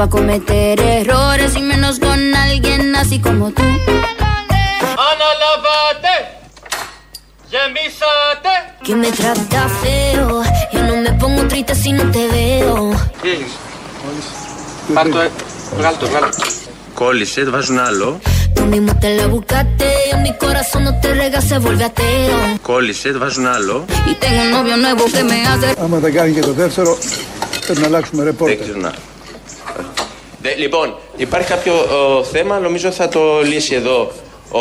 vuelva a cometer errores y menos con así como tú. Que me trata feo, yo no me pongo triste si no te veo. Κόλλησε, βάζει ένα άλλο. Το μήμα τε λα βουκάτε. Κόλλησε, βάζει άλλο. Άμα δεν κάνει και το δεύτερο, πρέπει να αλλάξουμε ρεπόρτερ. Δεν να. Δε- λοιπόν, υπάρχει κάποιο ο, θέμα, νομίζω θα το λύσει εδώ ο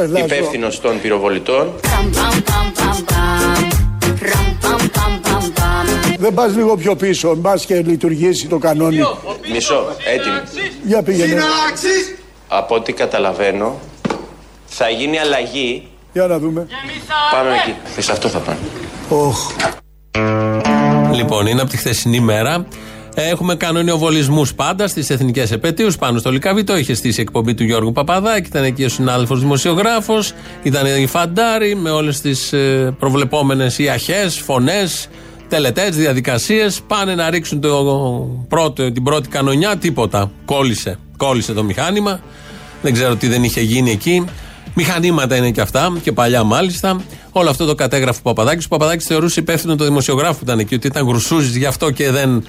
Ελάζω. υπεύθυνος των πυροβολητών. Pam, pam, pam, pam, pam. Ram, pam, pam, pam, pam. Δεν πας λίγο πιο πίσω, μπας και λειτουργήσει το κανόνι. Μισό, έτοιμοι. Για πήγαινε. Από ό,τι καταλαβαίνω, θα γίνει αλλαγή Για να δούμε. πάνω εκεί. Σε αυτό θα πάνε. Οχ. Λοιπόν, είναι από τη χθεσινή μέρα. Έχουμε κανονιοβολισμούς πάντα στις εθνικές επαιτίους. Πάνω στο Λικαβί το είχε στήσει η εκπομπή του Γιώργου Παπαδάκη. Ήταν εκεί ο συνάδελφος δημοσιογράφος. Ήταν η Φαντάρη με όλες τις προβλεπόμενες ιαχές, φωνές, τελετές, διαδικασίες. Πάνε να ρίξουν το πρώτο, την πρώτη κανονιά. Τίποτα. Κόλλησε. Κόλλησε το μηχάνημα. Δεν ξέρω τι δεν είχε γίνει εκεί. Μηχανήματα είναι και αυτά, και παλιά μάλιστα. Όλο αυτό το κατέγραφε ο Παπαδάκης. Ο Παπαδάκης θεωρούσε υπεύθυνο το δημοσιογράφο που ήταν εκεί, ότι ήταν γρουσούζης, γι' αυτό και δεν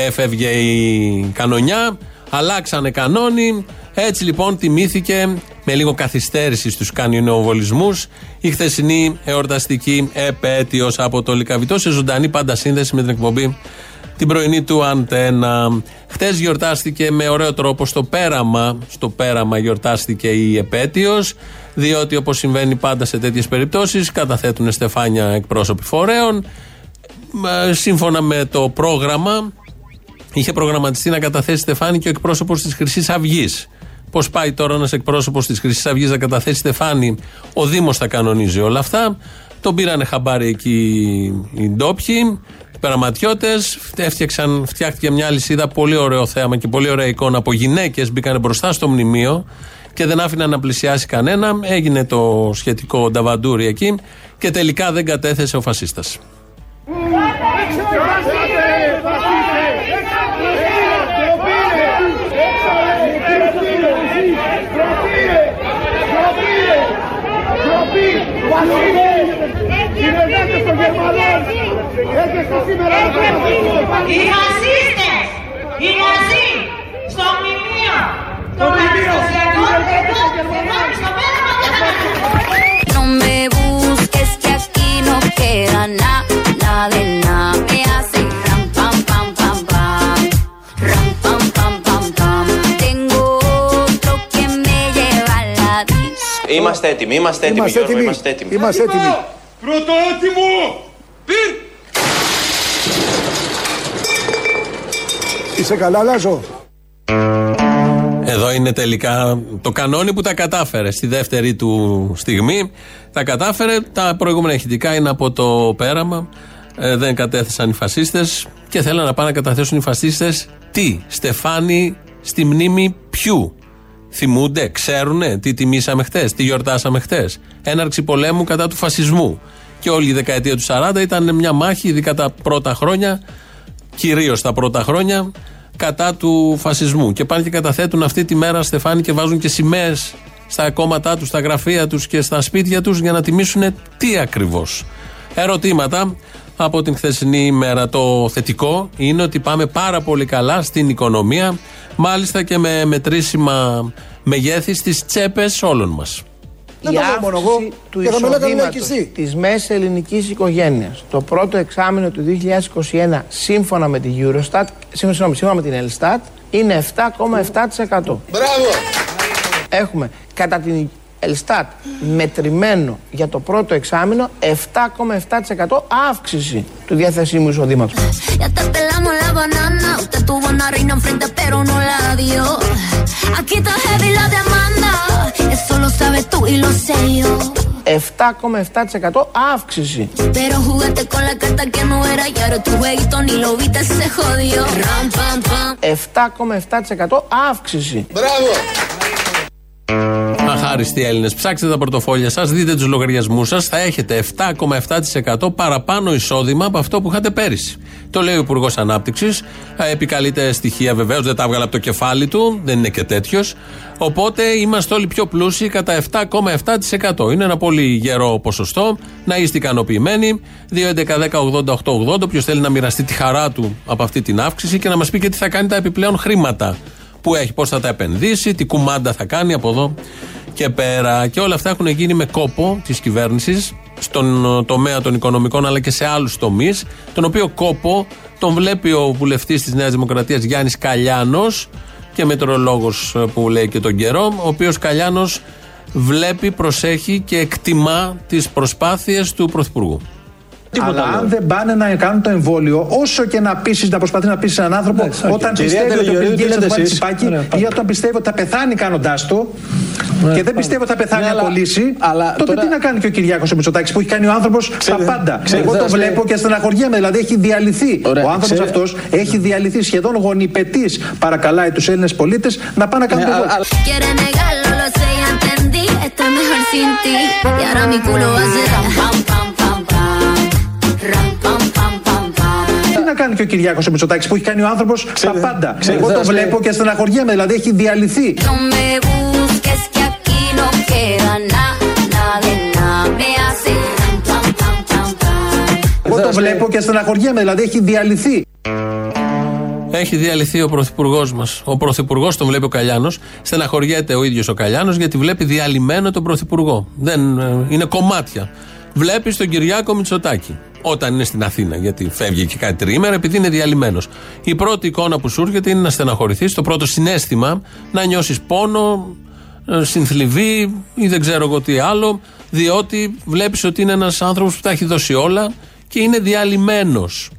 έφευγε η κανονιά. Αλλάξανε κανόνι. Έτσι λοιπόν τιμήθηκε με λίγο καθυστέρηση στους κανονιοβολισμού η χθεσινή εορταστική επέτειος από το Λικαβιτό σε ζωντανή πάντα σύνδεση με την εκπομπή την πρωινή του Αντένα. Χτε γιορτάστηκε με ωραίο τρόπο στο πέραμα. Στο πέραμα γιορτάστηκε η επέτειος, διότι όπως συμβαίνει πάντα σε τέτοιες περιπτώσεις, καταθέτουν στεφάνια εκπρόσωποι φορέων. Ε, Σύμφωνα με το πρόγραμμα, είχε προγραμματιστεί να καταθέσει στεφάνι και ο εκπρόσωπος της Χρυσής Αυγής. Πώς πάει τώρα ένας εκπρόσωπος της Χρυσής Αυγής να καταθέσει στεφάνι, ο Δήμος θα κανονίζει όλα αυτά. Τον πήρανε χαμπάρι εκεί οι ντόπιοι, οι περαματιώτες. Φτιάχτηκε μια λυσίδα, πολύ ωραίο θέαμα και πολύ ωραία εικόνα από γυναίκες. Μπήκανε μπροστά στο μνημείο και δεν άφηναν να πλησιάσει κανένα. Έγινε το σχετικό νταβαντούρι εκεί και τελικά δεν κατέθεσε ο φασίστας. Οι ναζίστες, οι ναζί, στο μνημείο, των αντιστασιακών εδώ, εδώ, στο πέρασμα και θα No me busques que aquí no queda nada, nada de nada. Είμαστε έτοιμοι, είμαστε έτοιμοι, Είμαστε Γιώργο, έτοιμοι. είμαστε έτοιμοι. Είμαστε έτοιμοι. Πρωτότιμο! Πυρ! Είσαι καλά, Λάζο; Εδώ είναι τελικά το κανόνι που τα κατάφερε. Στη δεύτερη του στιγμή τα κατάφερε. Τα προηγούμενα ηχητικά είναι από το πέραμα. Ε, δεν κατέθεσαν οι φασίστες και θέλαν να πάνε να καταθέσουν οι φασίστες τι, Στεφάνι, στη μνήμη ποιου; Θυμούνται, ξέρουνε τι τιμήσαμε χτες, τι γιορτάσαμε χτες. Έναρξη πολέμου κατά του φασισμού. Και όλη η δεκαετία του 40 ήταν μια μάχη, ειδικά τα πρώτα χρόνια, κυρίως τα πρώτα χρόνια, κατά του φασισμού. Και πάνε και καταθέτουν αυτή τη μέρα, Στεφάνη, και βάζουν και σημαίες στα κόμματά τους, στα γραφεία τους και στα σπίτια τους για να τιμήσουν τι ακριβώς. Ερωτήματα από την χθεσινή ημέρα. Το θετικό είναι ότι πάμε πάρα πολύ καλά στην οικονομία, μάλιστα και με μετρήσιμα μεγέθης στις τσέπες όλων μας. Δεν η το λέω μόνο εγώ. αύξηση του Και θα με λέγανε εισοδήματος λαϊκιστή. της μέσης ελληνικής οικογένειας το πρώτο εξάμεινο του 2021 σύμφωνα με την Eurostat, σύμφωνα, συγγνώμη, σύμφωνα με την Ελστάτ είναι 7,7%. Μπράβο! Έχουμε κατά την Ελστάτ μετρημένο για το πρώτο εξάμεινο 7,7% αύξηση του διαθεσίμου εισοδήματος. Ya te pelamos la banana. Usted tuvo una reina enfrente, pero no la dio. Aquí está heavy la demanda. Eso lo sabes tú y lo sé yo. 7,7% αύξηση. Pero jugaste con la carta que no era y ahora tu jueguito ni lo viste, se jodió. Ram, pam, pam. 7,7% αύξηση. Αχ, άριστοι Έλληνες. Ψάξτε τα πορτοφόλια σας, δείτε τους λογαριασμούς σας, θα έχετε 7,7% παραπάνω εισόδημα από αυτό που είχατε πέρυσι. Το λέει ο Υπουργός Ανάπτυξης. Επικαλείται στοιχεία βεβαίως, δεν τα έβγαλε από το κεφάλι του, δεν είναι και τέτοιος. Οπότε είμαστε όλοι πιο πλούσιοι κατά 7,7%. Είναι ένα πολύ γερό ποσοστό. Να είστε ικανοποιημένοι. 2,11,10,80,8,80. Όποιος θέλει να μοιραστεί τη χαρά του από αυτή την αύξηση και να μας πει και τι θα κάνει τα επιπλέον χρήματα που έχει, πώς θα τα επενδύσει, τι κουμάντα θα κάνει από εδώ και πέρα. Και όλα αυτά έχουν γίνει με κόπο της κυβέρνησης στον τομέα των οικονομικών αλλά και σε άλλους τομείς. Τον οποίο κόπο τον βλέπει ο βουλευτής της Νέας Δημοκρατίας Γιάννης Καλιάνος και μετρολόγος που λέει και τον καιρό, ο οποίος Καλιάνος βλέπει, προσέχει και εκτιμά τις προσπάθειες του Πρωθυπουργού. Αλλά αν δεν πάνε να κάνουν το εμβόλιο, όσο και να πείσει, να προσπαθεί να πείσει έναν άνθρωπο, Ναι, όταν Κυρία πιστεύει ότι ο Τελογιορίδου, τι Πενγκέλη θα λέτε του βάλει εσείς; τσιπάκι, Ωραία, ή όταν πιστεύει ότι θα πεθάνει κάνοντάς το, και δεν πιστεύει ότι θα πεθάνει Ναι, από αλλά- λύση, αλλά τότε τώρα- τι να κάνει και ο Κυριάκος ο Μητσοτάκης που έχει κάνει ο άνθρωπος τα Ξέρετε- πάντα; ξέρετε, Εγώ το σας βλέπω λέει- και στεναχωριέμαι, δηλαδή έχει διαλυθεί. Ωραία, Ο άνθρωπος ξέρετε- αυτός έχει διαλυθεί σχεδόν γονιπετής. Παρακαλάει τους Έλληνες πολίτες να πάνε να κάνουν Ναι, το αλλά- εμβόλιο. αλλά- Quiere κάνει και ο Κυριάκος ο Μητσοτάκης που έχει κάνει ο άνθρωπος τα Ξέρετε- πάντα. ξέρετε, Εγώ το σας λέει- βλέπω και στεναχωριέμαι, δηλαδή έχει διαλυθεί. No me busques que aquí no queda nada, nada de nada. Me hace ram, pam, pam, pam, pam. Εγώ το σας λέει- βλέπω και στεναχωριέμαι, δηλαδή έχει διαλυθεί. Έχει διαλυθεί ο πρωθυπουργός μας. Ο πρωθυπουργός τον βλέπει ο Καλιάνος. Στεναχωριέται ο ίδιος ο Καλιάνος γιατί βλέπει διαλυμένο τον πρωθυπουργό. Δεν, ε, είναι κομμάτια. Βλέπεις τον Κυριάκο Μητσοτάκη. Όταν είναι στην Αθήνα, γιατί φεύγει και κάτι τριήμερα, επειδή είναι διαλυμένος. Η πρώτη εικόνα που σου έρχεται είναι να στεναχωρηθείς, το πρώτο συνέστημα να νιώσεις πόνο, ε, συνθλιβή ή δεν ξέρω εγώ τι άλλο, διότι βλέπεις ότι είναι ένας άνθρωπος που τα έχει δώσει όλα και είναι διαλυμένος.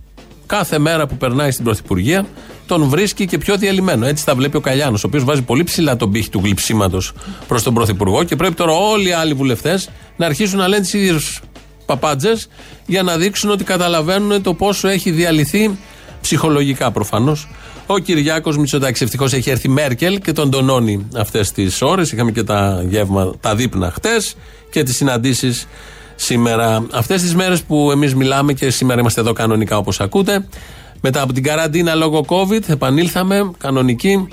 Κάθε μέρα που περνάει στην Πρωθυπουργία τον βρίσκει και πιο διαλυμένο. Έτσι τα βλέπει ο Καλιάνος, ο οποίος βάζει πολύ ψηλά τον πύχη του γλυψίματος προς τον Πρωθυπουργό και πρέπει τώρα όλοι οι άλλοι βουλευτές να αρχίσουν να λένε τις ίδιες παπάντζες για να δείξουν ότι καταλαβαίνουν το πόσο έχει διαλυθεί ψυχολογικά προφανώς. Ο Κυριάκος Μητσοτάκης ευτυχώς έχει έρθει η Μέρκελ και τον τονώνει αυτές τις ώρες. Είχαμε και τα γεύμα, τα δείπνα χτες και τις συναντήσεις σήμερα. Αυτές τις μέρες που εμείς μιλάμε και σήμερα είμαστε εδώ κανονικά όπως ακούτε. Μετά από την καραντίνα λόγω COVID επανήλθαμε κανονικοί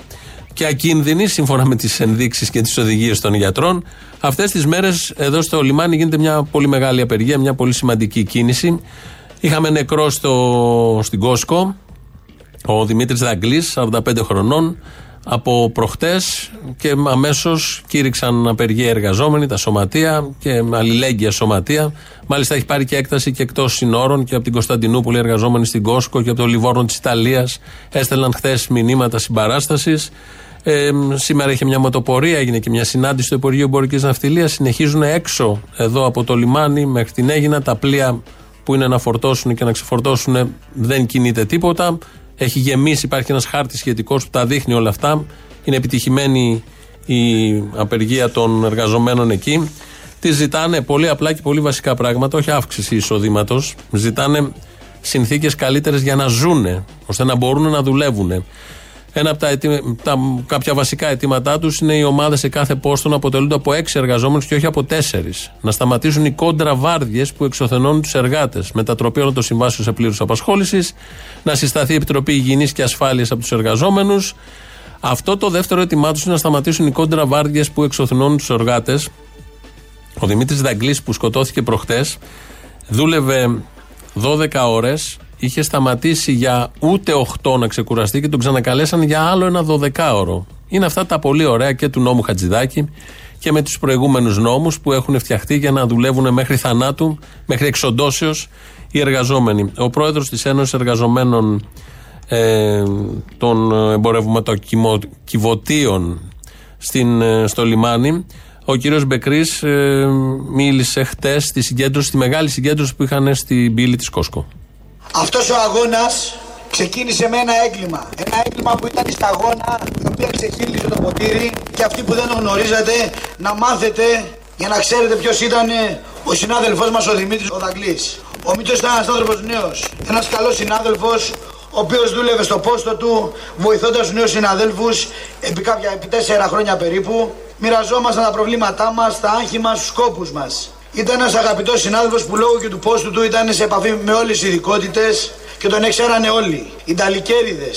και ακίνδυνοι σύμφωνα με τις ενδείξεις και τις οδηγίες των γιατρών. Αυτές τις μέρες εδώ στο λιμάνι γίνεται μια πολύ μεγάλη απεργία, μια πολύ σημαντική κίνηση. Είχαμε νεκρό στο, στην Κόσκο, ο Δημήτρης Δαγκλής, 45 χρονών, από προχτές και αμέσως κήρυξαν απεργία εργαζόμενοι, τα σωματεία και αλληλέγγυα σωματεία. Μάλιστα έχει πάρει και έκταση και εκτός συνόρων και από την Κωνσταντινούπολη εργαζόμενοι στην Κόσκο και από το Λιβόρνο της Ιταλίας. Έστελναν χθες μηνύματα συμπαράστασης. Ε, σήμερα είχε μια μοτοπορία, έγινε και μια συνάντηση στο Υπουργείο Εμπορικής Ναυτιλίας. Συνεχίζουν έξω εδώ από το λιμάνι μέχρι την Έγινα τα πλοία που είναι να φορτώσουν και να ξεφορτώσουν δεν κινείται τίποτα. Έχει γεμίσει, υπάρχει ένας χάρτης σχετικός που τα δείχνει όλα αυτά. Είναι επιτυχημένη η απεργία των εργαζομένων εκεί. Τι ζητάνε πολύ απλά και πολύ βασικά πράγματα, όχι αύξηση εισοδήματος. Ζητάνε συνθήκες καλύτερες για να ζούνε, ώστε να μπορούν να δουλεύουν. Ένα από τα, αιτή- τα κάποια βασικά αιτήματά τους είναι οι ομάδες σε κάθε πόστο να αποτελούνται από έξι εργαζόμενους και όχι από τέσσερις. Να σταματήσουν οι κόντρα βάρδιες που εξωθενώνουν τους εργάτες. Μετατροπή όλων των συμβάσεων σε πλήρους απασχόλησης. Να συσταθεί η Επιτροπή Υγιεινής και Ασφάλειας από τους εργαζόμενους. Αυτό το δεύτερο αίτημά τους είναι να σταματήσουν οι κόντρα βάρδιες που εξωθενώνουν τους εργάτες. Ο Δημήτρης Δαγκλής που σκοτώθηκε προχτές δούλευε 12 ώρες, είχε σταματήσει για ούτε 8 να ξεκουραστεί και τον ξανακαλέσαν για άλλο ένα 12ωρο. Είναι αυτά τα πολύ ωραία και του νόμου Χατζηδάκη και με τους προηγούμενους νόμους που έχουν φτιαχτεί για να δουλεύουν μέχρι θανάτου, μέχρι εξοντώσεως οι εργαζόμενοι. Ο πρόεδρος της Ένωσης Εργαζομένων ε, των εμπορευματοκιβωτίων στην, ε, στο λιμάνι. Ο κύριος Μπεκρής ε, μίλησε χτες στη συγκέντρωση, στη μεγάλη συγκέντρωση που είχαν στην πύλη της Κόσκο. Αυτός ο αγώνας ξεκίνησε με ένα έγκλημα. Ένα έγκλημα που ήταν η σταγόνα, η οποία ξεχύλισε το ποτήρι και αυτοί που δεν τον γνωρίζατε να μάθετε για να ξέρετε ποιος ήταν ο συνάδελφός μας ο Δημήτρης ο Δαγκλής. Ο Μήτρος ήταν ένας άνθρωπος νέος, ένας καλός συνάδελφος, ο οποίος δούλευε στο πόστο του, βοηθώντας τους νέους συναδέλφους επί, κάποια, επί τέσσερα χρόνια περίπου μοιραζόμασταν τα προβλήματά μας, τα άγχη μας, του σκόπους μας. Ήταν ένας αγαπητός συνάδελφος που λόγω και του πόστου του ήταν σε επαφή με όλες τις ειδικότητες και τον έξερανε όλοι. Οι ταλικέριδε,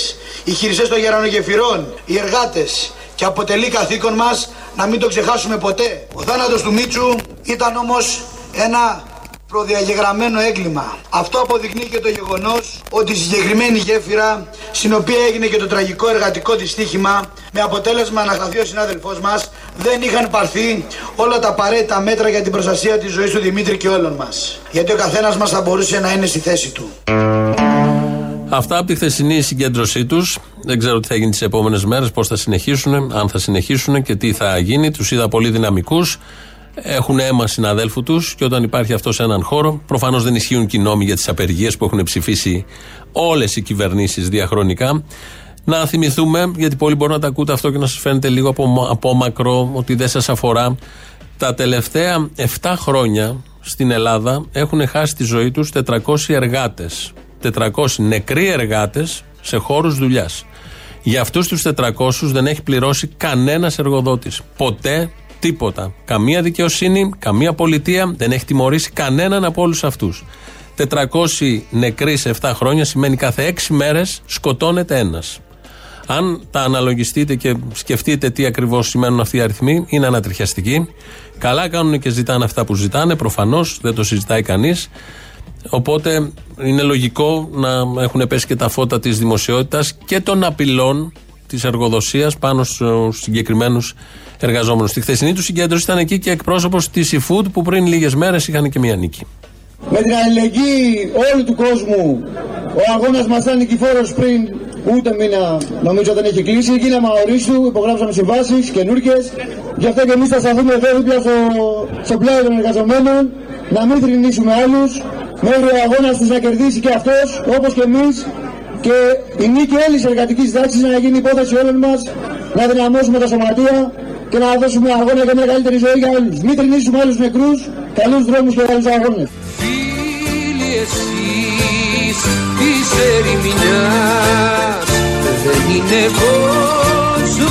οι χειριστές των γερανογεφυρών, οι εργάτες. Και αποτελεί καθήκον μας να μην το ξεχάσουμε ποτέ. Ο θάνατος του Μίτσου ήταν όμως ένα προδιαγεγραμμένο έγκλημα. Αυτό αποδεικνύει και το γεγονός ότι η συγκεκριμένη γέφυρα, στην οποία έγινε και το τραγικό εργατικό δυστύχημα, με αποτέλεσμα να χαθεί ο συνάδελφός μας, δεν είχαν πάρθει όλα τα απαραίτητα μέτρα για την προστασία της ζωής του Δημήτρη και όλων μας. Γιατί ο καθένας μας θα μπορούσε να είναι στη θέση του. Αυτά από τη χθεσινή συγκέντρωσή τους. Δεν ξέρω τι θα γίνει τις επόμενες μέρες, πώς θα συνεχίσουν, αν θα συνεχίσουν και τι θα γίνει. Τους είδα πολύ δυναμικούς. Έχουν αίμα συναδέλφου τους και όταν υπάρχει αυτός σε έναν χώρο, προφανώς δεν ισχύουν και οι νόμοι για τις απεργίες που έχουν ψηφίσει όλες οι κυβερνήσεις διαχρονικά. Να θυμηθούμε, γιατί πολλοί μπορούν να τα ακούτε αυτό και να σας φαίνεται λίγο από, απόμακρο, ότι δεν σας αφορά. Τα τελευταία 7 χρόνια στην Ελλάδα έχουν χάσει τη ζωή τους 400 εργάτες. 400 νεκροί εργάτες σε χώρους δουλειάς. Για αυτούς τους 400 δεν έχει πληρώσει κανένας εργοδότης. Ποτέ τίποτα. Καμία δικαιοσύνη, καμία πολιτεία δεν έχει τιμωρήσει κανέναν από όλους αυτούς. 400 νεκροί σε 7 χρόνια σημαίνει κάθε 6 μέρες σκοτώνεται ένας. Αν τα αναλογιστείτε και σκεφτείτε τι ακριβώς σημαίνουν αυτοί οι αριθμοί, είναι ανατριχιαστικοί. Καλά κάνουν και ζητάνε αυτά που ζητάνε, προφανώς δεν το συζητάει κανείς. Οπότε είναι λογικό να έχουν πέσει και τα φώτα της δημοσιότητας και των απειλών της εργοδοσίας πάνω στους συγκεκριμένους εργαζόμενους. Στη χθεσινή του συγκέντρωση ήταν εκεί και εκπρόσωπος της eFood που πριν λίγες μέρες είχαν και μία νίκη. Με την αλληλεγγύη όλου του κόσμου, ο αγώνας μας ήταν νικηφόρος πριν ούτε μήνα νομίζω δεν έχει κλείσει. Γίναμε αορίστου, υπογράψαμε συμβάσεις καινούργιες. Γι' αυτό και εμείς θα σταθούμε εδώ δίπλα στο, στο πλάι των εργαζομένων, να μην θρυνήσουμε άλλους, μέχρι ο αγώνας τη να κερδίσει και αυτός, όπως και εμείς, και η νίκη όλη τη εργατική τάξη να γίνει υπόθεση όλων μας, να δυναμώσουμε τα σωματεία και να δώσουμε αγώνα για μια καλύτερη ζωή για όλους. Μην τρινήσουμε άλλους νεκρούς, καλούς δρόμους και καλούς αγώνες. Φίλοι εσείς της ερημινιάς δεν είναι κόσμος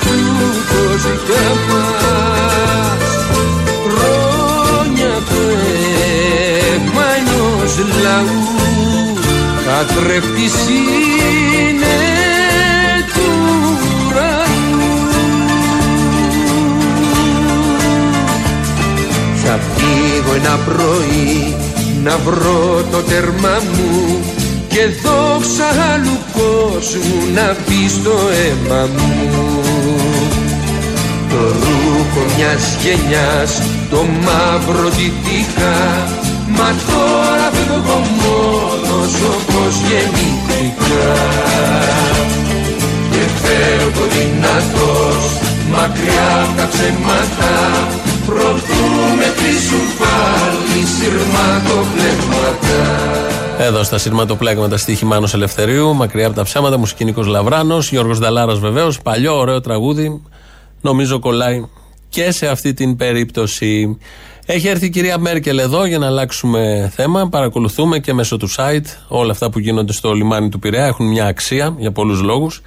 τούτος για μας. Χρόνια πνεύμα ενός λαού καθρέφτης είναι του ουρανού. Θα φύγω ένα πρωί να βρω το τέρμα μου και δόξα άλλου κόσμου να μπει στο αίμα μου. Το ρούχο μιας γενιάς το μαύρο τυχά μα τώρα φεύγω μόνος όπως γεννήθηκα και φεύγω δυνατός μακριά από τα ψέματα προτού με κλείσουν πάλι σειρματοπλέγματα Εδώ στα σειρματοπλέγματα στοίχη Μάνος Ελευθερίου, μακριά από τα ψέματα, μουσική Νίκο Λαβράνος, Γιώργος Νταλάρας βεβαίως, παλιό ωραίο τραγούδι. Νομίζω κολλάει και σε αυτή την περίπτωση. Έχει έρθει η κυρία Μέρκελ εδώ για να αλλάξουμε θέμα. Παρακολουθούμε και μέσω του site όλα αυτά που γίνονται στο λιμάνι του Πειραιά. Έχουν μια αξία για πολλούς λόγους.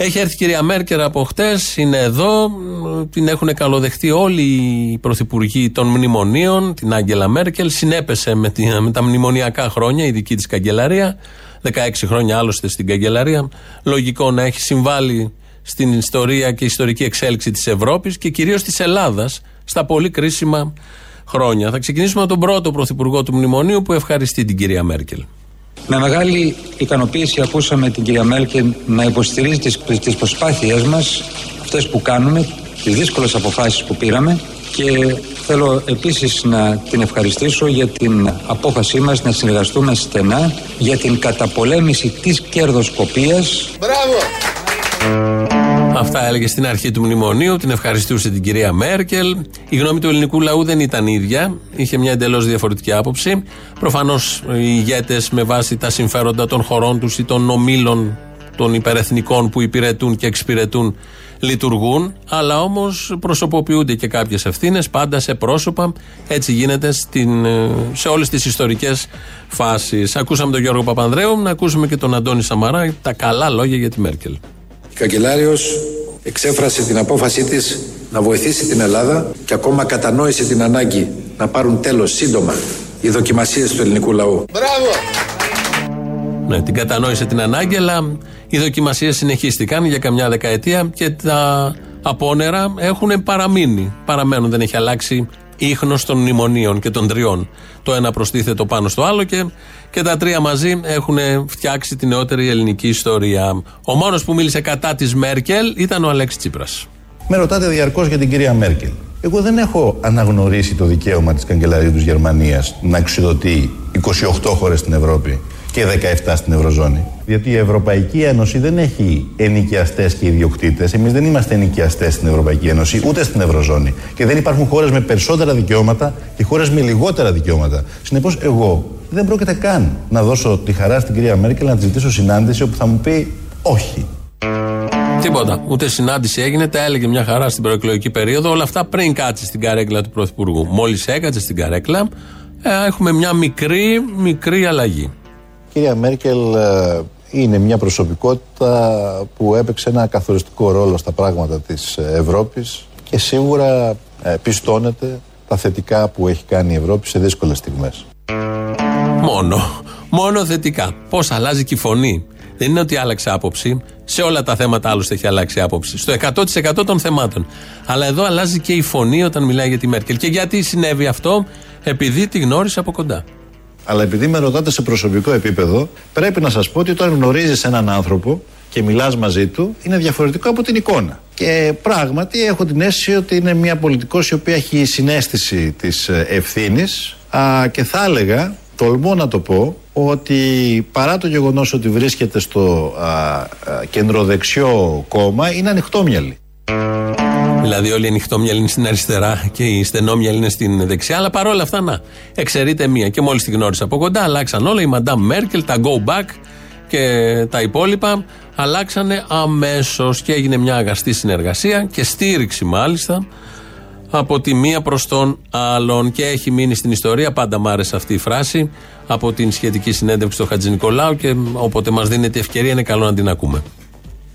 Έχει έρθει η κυρία Μέρκελ από χτες, είναι εδώ. Την έχουν καλοδεχτεί όλοι οι πρωθυπουργοί των μνημονίων, την Άγγελα Μέρκελ. Συνέπεσε με, τη, με τα μνημονιακά χρόνια η δική της καγκελαρία. 16 χρόνια άλλωστε στην καγκελαρία. Λογικό να έχει συμβάλει στην ιστορία και ιστορική εξέλιξη της Ευρώπης και κυρίως της Ελλάδας στα πολύ κρίσιμα χρόνια. Θα ξεκινήσουμε από τον πρώτο πρωθυπουργό του μνημονίου που ευχαριστεί την κυρία Μέρκελ. Με μεγάλη ικανοποίηση ακούσαμε την κυρία Μέρκελ να υποστηρίζει τις, τις προσπάθειές μας, αυτές που κάνουμε, τις δύσκολες αποφάσεις που πήραμε και θέλω επίσης να την ευχαριστήσω για την απόφασή μας να συνεργαστούμε στενά για την καταπολέμηση της κερδοσκοπίας. Αυτά έλεγε στην αρχή του μνημονίου, την ευχαριστούσε την κυρία Μέρκελ. Η γνώμη του ελληνικού λαού δεν ήταν ίδια, είχε μια εντελώς διαφορετική άποψη. Προφανώς οι ηγέτες με βάση τα συμφέροντα των χωρών τους ή των ομίλων των υπερεθνικών που υπηρετούν και εξυπηρετούν λειτουργούν, αλλά όμως προσωποποιούνται και κάποιες ευθύνες πάντα σε πρόσωπα. Έτσι γίνεται στην, σε όλες τις ιστορικές φάσεις. Ακούσαμε τον Γιώργο Παπανδρέου, να ακούσουμε και τον Αντώνη Σαμαρά τα καλά λόγια για τη Μέρκελ. Η καγκελάριος εξέφρασε την απόφασή της να βοηθήσει την Ελλάδα και ακόμα κατανόησε την ανάγκη να πάρουν τέλος σύντομα οι δοκιμασίες του ελληνικού λαού. Ναι, την κατανόησε την ανάγκη, αλλά οι δοκιμασίες συνεχίστηκαν για καμιά δεκαετία και τα απόνερα έχουν παραμείνει. Παραμένουν, δεν έχει αλλάξει ίχνος των μνημονίων και των τριών. Το ένα προστίθετο πάνω στο άλλο και, και τα τρία μαζί έχουν φτιάξει τη νεότερη ελληνική ιστορία. Ο μόνος που μίλησε κατά της Μέρκελ ήταν ο Αλέξης Τσίπρας. Με ρωτάτε διαρκώς για την κυρία Μέρκελ. Εγώ δεν έχω αναγνωρίσει το δικαίωμα της καγκελαρίου της Γερμανίας να εξουδοτεί 28 χώρες στην Ευρώπη και 17 στην Ευρωζώνη. Διότι η Ευρωπαϊκή Ένωση δεν έχει ενοικιαστές και ιδιοκτήτες. Εμείς δεν είμαστε ενοικιαστές στην Ευρωπαϊκή Ένωση ούτε στην Ευρωζώνη. Και δεν υπάρχουν χώρες με περισσότερα δικαιώματα και χώρες με λιγότερα δικαιώματα. Συνεπώς, εγώ δεν πρόκειται καν να δώσω τη χαρά στην κυρία Μέρκελ να της ζητήσω συνάντηση όπου θα μου πει όχι. Τίποτα. Ούτε συνάντηση έγινε, τα έλεγε μια χαρά στην προεκλογική περίοδο. Όλα αυτά πριν κάτσει στην καρέκλα του Πρωθυπουργού. Μόλις έκατσε στην καρέκλα, ε, έχουμε μια μικρή, μικρή αλλαγή. Η κυρία Μέρκελ ε, είναι μια προσωπικότητα που έπαιξε ένα καθοριστικό ρόλο στα πράγματα της Ευρώπης και σίγουρα ε, πιστώνεται τα θετικά που έχει κάνει η Ευρώπη σε δύσκολες στιγμές. Μόνο. Μόνο θετικά. Πώς αλλάζει και η φωνή. Δεν είναι ότι άλλαξε άποψη. Σε όλα τα θέματα άλλωστε έχει αλλάξει άποψη. Στο 100% των θεμάτων. Αλλά εδώ αλλάζει και η φωνή όταν μιλάει για τη Μέρκελ. Και γιατί συνέβη αυτό, επειδή τη γνώρισε από κοντά. Αλλά επειδή με ρωτάτε σε προσωπικό επίπεδο, πρέπει να σας πω ότι όταν γνωρίζεις έναν άνθρωπο και μιλάς μαζί του, είναι διαφορετικό από την εικόνα. Και πράγματι έχω την αίσθηση ότι είναι μια πολιτικός η οποία έχει συνέστηση της ευθύνης και θα έλεγα, τολμώ να το πω, ότι παρά το γεγονός ότι βρίσκεται στο α, α, κεντροδεξιό κόμμα είναι ανοιχτόμυαλη. Δηλαδή, όλοι οι ανοιχτόμυαλοι είναι στην αριστερά και οι στενόμυαλοι είναι στην δεξιά. Αλλά παρόλα αυτά, να, εξαιρείται μία. Και μόλις τη γνώρισα από κοντά, αλλάξαν όλα. Η Μαντάμ Μέρκελ, τα go back και τα υπόλοιπα αλλάξανε αμέσως και έγινε μια αγαστή συνεργασία και στήριξη μάλιστα από τη μία προς τον άλλον. Και έχει μείνει στην ιστορία, πάντα μ' άρεσε αυτή η φράση, από την σχετική συνέντευξη στο Χατζη Νικολάου και όποτε μας δίνεται ευκαιρία είναι καλό να την ακούμε.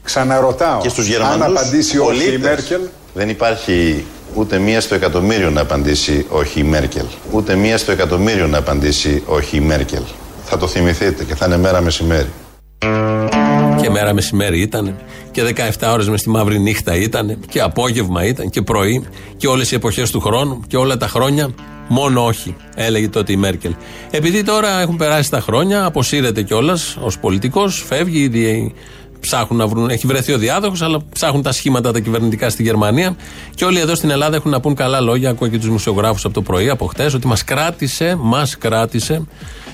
Ξαναρωτάω, Και στους αν Γερμανούς απαντήσει όχι η πολίτες. Μέρκελ, Δεν υπάρχει ούτε μία στο εκατομμύριο να απαντήσει όχι η Μέρκελ. Ούτε μία στο εκατομμύριο να απαντήσει όχι η Μέρκελ. Θα το θυμηθείτε και θα είναι μέρα μεσημέρι. Και μέρα μεσημέρι ήταν και 17 ώρες μες στη μαύρη νύχτα ήταν και απόγευμα ήταν και πρωί και όλες οι εποχές του χρόνου και όλα τα χρόνια μόνο όχι, έλεγε τότε η Μέρκελ. Επειδή τώρα έχουν περάσει τα χρόνια, αποσύρεται κιόλας ως πολιτικός, φεύγει, ήδη ψάχνουν να βρουν, έχει βρεθεί ο διάδοχος, αλλά ψάχνουν τα σχήματα τα κυβερνητικά στη Γερμανία. Και όλοι εδώ στην Ελλάδα έχουν να πούν καλά λόγια. Ακούω και τους μουσιογράφου από το πρωί, από χτες, ότι μας κράτησε, μας κράτησε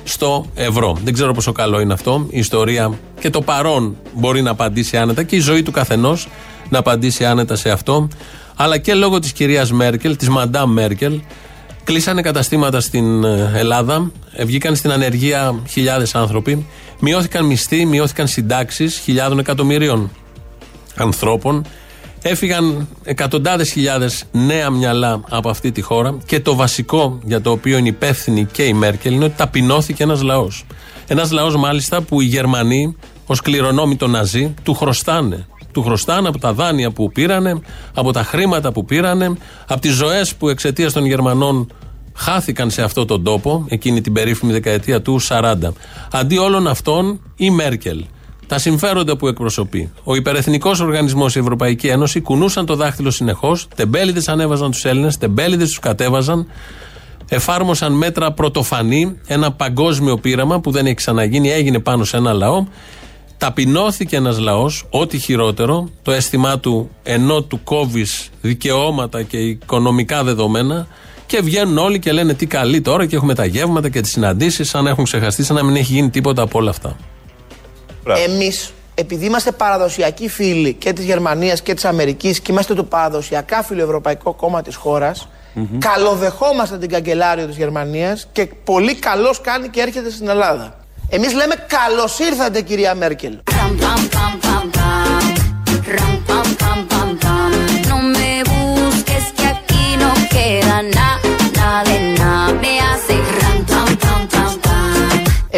στο ευρώ. Δεν ξέρω πόσο καλό είναι αυτό. Η ιστορία και το παρόν μπορεί να απαντήσει άνετα και η ζωή του καθενός να απαντήσει άνετα σε αυτό. Αλλά και λόγω της κυρίας Μέρκελ, της Μαντάμ Μέρκελ, κλείσανε καταστήματα στην ε, Ελλάδα, ε, βγήκαν στην ανεργία χιλιάδες άνθρωποι, μειώθηκαν μισθοί, μειώθηκαν συντάξεις χιλιάδων εκατομμυρίων ανθρώπων. Έφυγαν εκατοντάδες χιλιάδες νέα μυαλά από αυτή τη χώρα και το βασικό για το οποίο είναι υπεύθυνη και η Μέρκελ είναι ότι ταπεινώθηκε ένας λαός. Ένας λαός μάλιστα που οι Γερμανοί, ως κληρονόμοι των Ναζί, του χρωστάνε. Του χρωστάνε από τα δάνεια που πήρανε, από τα χρήματα που πήρανε, από τις ζωές που εξαιτίας των Γερμανών χάθηκαν σε αυτόν τον τόπο, εκείνη την περίφημη δεκαετία του 40. Αντί όλων αυτών, η Μέρκελ τα συμφέροντα που εκπροσωπεί. Ο υπερεθνικός οργανισμός, η Ευρωπαϊκή Ένωση, κουνούσαν το δάχτυλο συνεχώς, τεμπέληδες ανέβαζαν τους Έλληνες, τεμπέληδες τους κατέβαζαν, εφάρμοσαν μέτρα πρωτοφανή, ένα παγκόσμιο πείραμα που δεν έχει ξαναγίνει, έγινε πάνω σε ένα λαό. Ταπεινώθηκε ένας λαός, ό,τι χειρότερο, το αίσθημά του ενώ του κόβεις δικαιώματα και οικονομικά δεδομένα, και βγαίνουν όλοι και λένε τι καλή τώρα και έχουμε τα γεύματα και τις συναντήσεις, σαν να έχουν ξεχαστεί, σαν να μην έχει γίνει τίποτα από όλα αυτά. Εμείς, επειδή είμαστε παραδοσιακοί φίλοι και της Γερμανίας και της Αμερικής και είμαστε το παραδοσιακά φιλοευρωπαϊκό κόμμα της χώρας, καλοδεχόμαστε την καγκελάριο της Γερμανίας και πολύ καλώς κάνει και έρχεται στην Ελλάδα. Εμείς λέμε καλώς ήρθατε, κυρία Μέρκελ.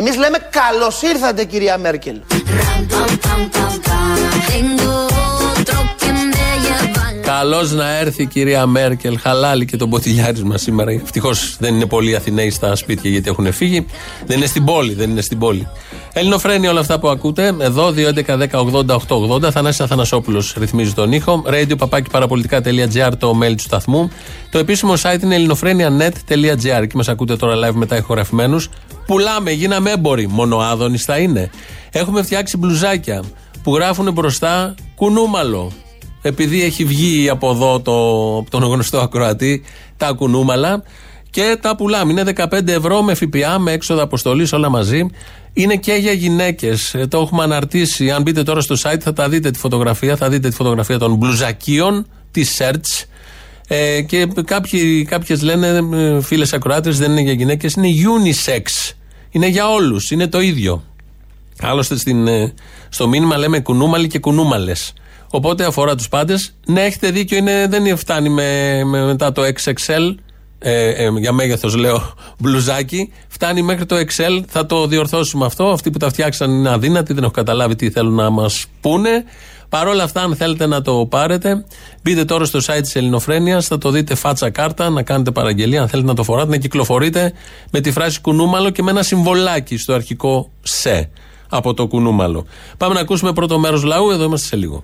Pam. Εμείς λέμε καλώς ήρθατε, κυρία Μέρκελ. Καλώς να έρθει η κυρία Μέρκελ. Χαλάλη και τον ποτηλιάρισμα σήμερα. Ευτυχώς δεν είναι πολλοί Αθηναίοι στα σπίτια γιατί έχουν φύγει. Δεν είναι στην πόλη, δεν είναι στην πόλη. Ελληνοφρένη όλα αυτά που ακούτε. Εδώ 2.11.10.80.880. Θανάσης Αθανασόπουλος ρυθμίζει τον ήχο. Radio παπάκι παραπολιτικά.gr το mail του σταθμού. Το επίσημο site είναι ελληνοφρένια.net.gr. Εκεί μας ακούτε τώρα live μετά ηχογραφημένους. Πουλάμε, γίναμε έμποροι. Μόνο άδωνη θα είναι. Έχουμε φτιάξει μπλουζάκια που γράφουν μπροστά κουνούμαλο. Επειδή έχει βγει από εδώ το, από τον γνωστό ακροατή τα κουνούμαλα και τα πουλάμε. Είναι 15 ευρώ με ΦΠΑ, με έξοδα αποστολής, όλα μαζί. Είναι και για γυναίκες. Το έχουμε αναρτήσει. Αν μπείτε τώρα στο site θα τα δείτε τη φωτογραφία. Θα δείτε τη φωτογραφία των μπλουζακίων, της search. Ε, και κάποιοι, κάποιες λένε ε, φίλες ακροάτες δεν είναι για γυναίκες είναι unisex είναι για όλους, είναι το ίδιο άλλωστε στην, ε, στο μήνυμα λέμε κουνούμαλοι και κουνούμαλες οπότε αφορά τους πάντες ναι έχετε δίκιο είναι, δεν φτάνει με, με- μετά το XXL ε, ε, για μέγεθος λέω μπλουζάκι. Φτάνει μέχρι το Excel. Θα το διορθώσουμε αυτό. Αυτοί που τα φτιάξαν είναι αδύνατοι, δεν έχω καταλάβει τι θέλουν να μας πούνε. Παρ' όλα αυτά, αν θέλετε να το πάρετε, μπείτε τώρα στο site της Ελληνοφρένειας, θα το δείτε φάτσα κάρτα, να κάνετε παραγγελία. Αν θέλετε να το φοράτε, να κυκλοφορείτε με τη φράση κουνούμαλο και με ένα συμβολάκι στο αρχικό σε από το κουνούμαλο. Πάμε να ακούσουμε πρώτο μέρος λαού, εδώ είμαστε σε λίγο.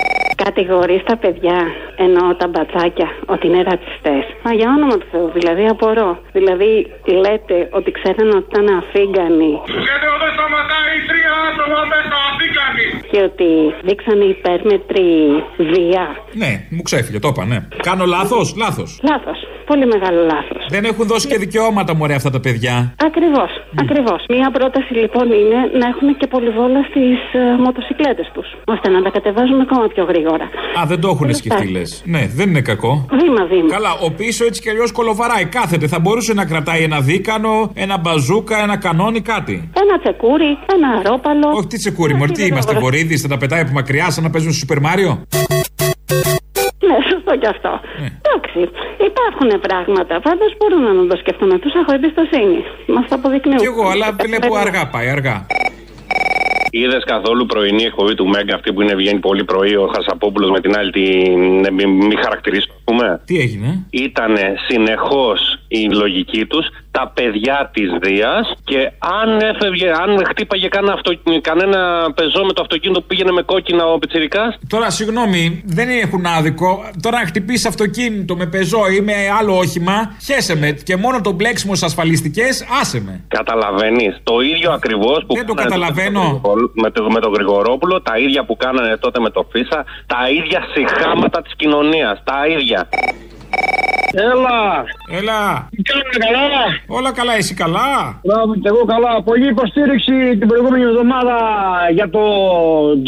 Κατηγορείς τα παιδιά, εννοώ τα μπατσάκια, ότι είναι ρατσιστές. Μα για όνομα του Θεού, δηλαδή απορώ. Δηλαδή λέτε ότι ξέραν ότι ήταν αφίγκανοι Γιατί εδώ σταματάει τρία άτομα μέσα αφήκανοι. και ότι δείξανε υπέρμετρη βία. Ναι, μου ξέφυγε, το είπα, ναι. Κάνω λάθος, λάθος. Λάθος. Πολύ μεγάλο λάθος. Δεν έχουν δώσει και δικαιώματα, μωρέ, αυτά τα παιδιά. Ακριβώς. Ακριβώς. Μία πρόταση λοιπόν είναι να έχουν και πολυβόλα στις ε, μοτοσυκλέτες τους. ώστε να τα κατεβάζουν ακόμα πιο γρήγορα. Α, δεν το έχουν σκεφτεί, λες. Ναι, δεν είναι κακό. Βήμα, βήμα. Καλά, ο πίσω έτσι κι αλλιώς κολοβαράει. Κάθεται. Θα μπορούσε να κρατάει ένα δίκανο, ένα μπαζούκα, ένα κανόνι, κάτι. Ένα τσεκούρι, ένα αρόπαλο. Όχι, τι τσεκούρι, μωρέ, τι είμαστε, βορείδη, θα τα πετάει από μακριά σαν να παίζουν στο Σούπερ Μάριο. Ναι, σωστό κι αυτό. Εντάξει, υπάρχουν πράγματα. Πάντως μπορούμε να το σκεφτούμε. Τους έχω εμπιστοσύνη. Μας το αποδεικνύουν. Κι εγώ, αλλά βλέπω αργά πάει, αργά. Είδες καθόλου πρωινή εκπομπή του Μέγκα, αυτή που είναι βγαίνει πολύ πρωί, ο Χασαπόπουλος με την άλλη την. ε, Μη, μη χαρακτηρίσω, α πούμε. Τι έγινε; Ήταν συνεχώς η λογική τους τα παιδιά της Δίας και αν έφευγε, αν χτύπαγε κανένα, αυτο, κανένα πεζό με το αυτοκίνητο που πήγαινε με κόκκινα ο Πιτσυρικά. Τώρα, συγγνώμη, δεν έχουν άδικο. Τώρα, να χτυπήσεις αυτοκίνητο με πεζό ή με άλλο όχημα, χέσε με. Και μόνο το μπλέξιμο στις ασφαλιστικές, άσε με. Καταλαβαίνεις. Το ίδιο ακριβώς που. Δεν το κάνανε καταλαβαίνω. Με το, με τον Γρηγορόπουλο, τα ίδια που κάνανε τότε με το Φίσα, τα ίδια συχάματα της κοινωνίας. Τα ίδια. Yeah. Έλα! Έλα! Τι κάνουμε καλά! Όλα καλά, εσύ καλά! Μπράβο, και εγώ καλά. Πολύ υποστήριξη την προηγούμενη εβδομάδα για το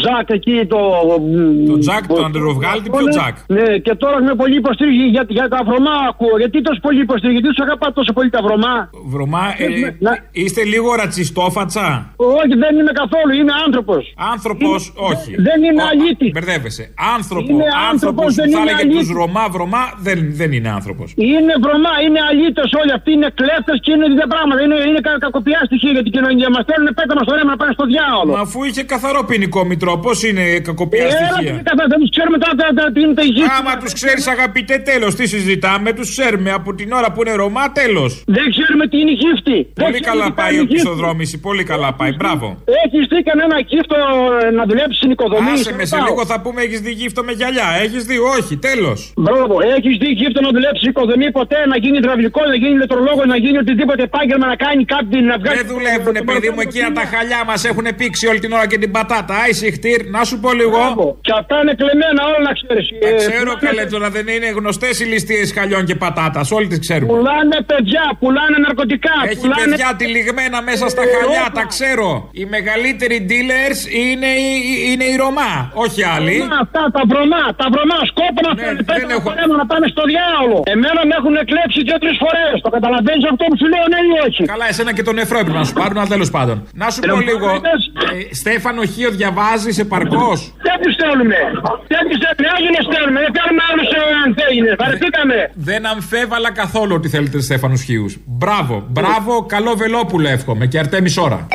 Τζακ εκεί. Το, Το Τζακ, το Αντεροβγάλτη, ποιο Τζακ; Ναι, και τώρα έχουμε πολύ υποστήριξη για, για τα βρωμά ακούω. Γιατί τόσο πολύ υποστήριξη, γιατί τους αγαπά τόσο πολύ τα βρωμά. Βρωμά, ε, είστε λίγο ρατσιστόφατσα; Όχι, δεν είμαι καθόλου, είμαι άνθρωπος. Άνθρωπος, όχι. Δεν είμαι Ο- αλήτη. Μπερδεύεσαι. Άνθρωπο, Είναι άνθρωπος άνθρωπος, που δεν θα είναι έλεγε τους αλήτη. Ρωμά, βρωμά, δεν, δεν είναι άνθρωπος. Είναι βρωμά, είναι αλήτε όλοι αυτοί, είναι κλέφτες και είναι τέτοια πράγματα. Είναι, είναι κα, κακοποιά στοιχεία για την κοινωνία. Μας θέλουν πέτα μας το ρέμα να πάνε στο διάολο. Μα αφού είχε καθαρό ποινικό μητρό, πώς είναι κακοποιά Ε, στοιχεία. έλα, κατά, δεν τους ξέρουμε τώρα τα- τα- τι είναι τα ηγεία. Άμα τους ξέρεις, αγαπητέ, τέλος. Τι συζητάμε, τους ξέρουμε από την ώρα που είναι Ρωμά, τέλος. Δεν ξέρουμε τι είναι η γύφτη. Δεν Πολύ ξέρουμε καλά τι πάει κάνει η η γύφτη. οπισθοδρόμηση, πολύ καλά πάει. Μπράβο. Έχεις δει κανένα γύφτο ε, να δουλέψεις στην οικοδομή. Άσε με, σε λίγο θα πούμε έχεις δει γύφτο με γυαλιά. Έχεις δει, όχι, τέλος. Μπράβο, έχεις δει γύφτο να δουλέψει στην οικοδομή ποτέ, να γίνει υδραυλικό, να γίνει ηλεκτρολόγο, να γίνει οτιδήποτε επάγγελμα, να κάνει κάτι, να βγάλει. Δεν δουλεύουνε, παιδί μου, εκείνα τα χαλιά μας έχουν πήξει όλη την ώρα και την πατάτα. Άισι χτύρ, να σου πω λίγο. Και αυτά είναι κλεμμένα όλα να ξέρεις. Τα ξέρω καλέ τώρα, δεν είναι γνωστές οι ληστείες χαλιών και πατάτας. Όλοι τις ξέρουμε. Πουλάνε παιδιά, πουλάνε ναρκωτικά. Έχει πουλάνε... παιδιά τυλιγμένα μέσα στα Ε, χαλιά, όπα. τα ξέρω. Οι μεγαλύτεροι dealers είναι οι, είναι οι Ρωμά, όχι άλλοι. Βρωμά, Αυτά τα βρωμά, τα βρωμά, σκόπο να φέρουν πέτρα να πάρουν να πάνε στο διάολο. Εμένα με έχουν εκλέψει δύο-τρει φορές. Το καταλαβαίνεις αυτό που σου λέω, ναι ή όχι; Καλά, εσένα και τον Εφρό έπρεπε να σου πάρουν, αλλά τέλος πάντων. Να σου πω λίγο. Ε, Στέφανο Χίο διαβάζεις επαρκώς; Δεν τους θέλουμε. Δεν τους θέλουμε. Άγινε θέλουμε. Δεν θέλουμε άλλου αν θέλει. Βαρεθήκαμε. Δεν αμφέβαλα καθόλου ότι θέλετε Στέφανου Χίου. Μπράβο, μπράβο, καλό βελόπουλο εύχομαι και αρτέμις ώρα.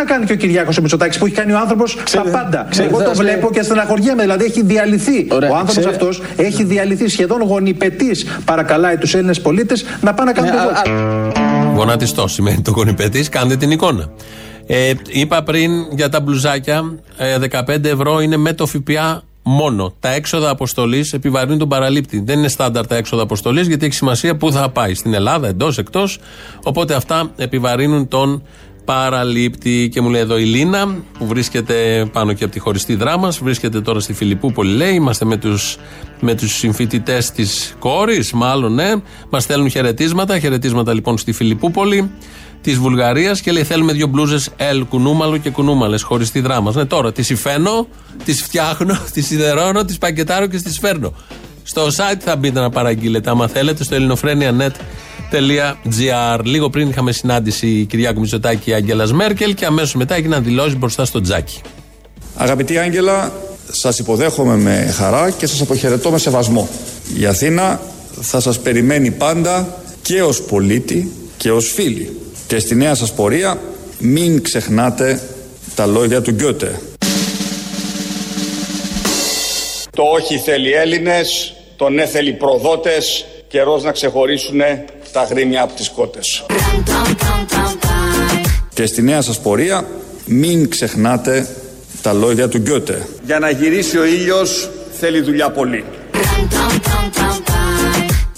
Να κάνει και ο Κυριάκος ο Μητσοτάκης που έχει κάνει ο άνθρωπος τα πάντα. ξέρετε, Εγώ το θα- βλέπω και στεναχωριέμαι. Δηλαδή έχει διαλυθεί. Ωραία, ο άνθρωπος ξέρε- αυτός έχει διαλυθεί σχεδόν γονιπετής. Παρακαλάει τους Έλληνες πολίτες να πάνε να κάνουν Ναι, το vote. Γονατιστό σημαίνει το γονιπετής, κάντε την εικόνα. Ε, είπα πριν για τα μπλουζάκια, ε, 15 ευρώ είναι με το ΦΠΑ μόνο. Τα έξοδα αποστολής επιβαρύνουν τον παραλήπτη. Δεν είναι στάνταρ τα έξοδα αποστολής γιατί έχει σημασία πού θα πάει. Στην Ελλάδα, εντός, εκτός. Οπότε αυτά επιβαρύνουν τον παραλήπτη. Και μου λέει εδώ η Λίνα, που βρίσκεται πάνω και από τη χωριστή δράμα, βρίσκεται τώρα στη Φιλιππούπολη, λέει. Είμαστε με τους με τους συμφοιτητές της κόρης, μάλλον, ναι. Μας στέλνουν χαιρετίσματα. Χαιρετίσματα λοιπόν στη Φιλιππούπολη της Βουλγαρίας και λέει: Θέλουμε δύο μπλούζες L, κουνούμαλο και κουνούμαλες, χωριστή δράμα. Ναι, τώρα τις υφαίνω, τις φτιάχνω, τις σιδερώνω, τις πακετάρω και τις φέρνω. Στο site θα μπείτε να παραγγείλετε, άμα θέλετε, στο ελληνοφρένια.net.gr. Λίγο πριν είχαμε συνάντηση Κυριάκου Μητσοτάκη και Άγγελα Μέρκελ και αμέσω μετά έγιναν δηλώσει μπροστά στο τζάκι. Αγαπητή Άγγελα, σας υποδέχομαι με χαρά και σας αποχαιρετώ με σεβασμό. Η Αθήνα θα σας περιμένει πάντα και ως πολίτη και ως φίλη. Και στη νέα σας πορεία μην ξεχνάτε τα λόγια του Γκιώτε. Το όχι θέλει Έλληνες, το ναι θέλει προδότες, καιρός να ξεχωρίσουν τα γρήμια από τις κότες. Και στη νέα σας πορεία μην ξεχνάτε τα λόγια του Γκιώτε. Για να γυρίσει ο ήλιος θέλει δουλειά πολύ.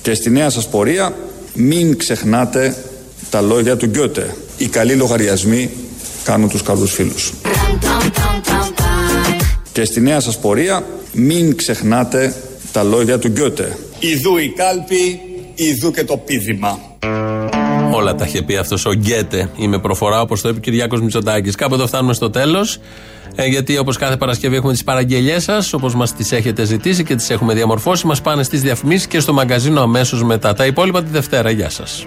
Και στη νέα σας πορεία μην ξεχνάτε τα λόγια του Γκιώτε. Οι καλοί λογαριασμοί κάνουν τους καλούς φίλους. Και στη νέα σας πορεία μην ξεχνάτε τα λόγια του Γκιώτε. Ιδού η κάλπη, ιδού και το πίδημα. Όλα τα είχε πει αυτός ο Γκέτε. Είμαι προφορά, όπως το είπε ο Κυριάκος Μητσοτάκης. Κάπου εδώ φτάνουμε στο τέλος. Ε, γιατί όπως κάθε Παρασκευή έχουμε τις παραγγελίε σας, όπως μας τις έχετε ζητήσει και τις έχουμε διαμορφώσει. Μας πάνε στις διαφημίσεις και στο μαγκαζίνο αμέσως μετά. Τα υπόλοιπα τη Δευτέρα. Γεια σας.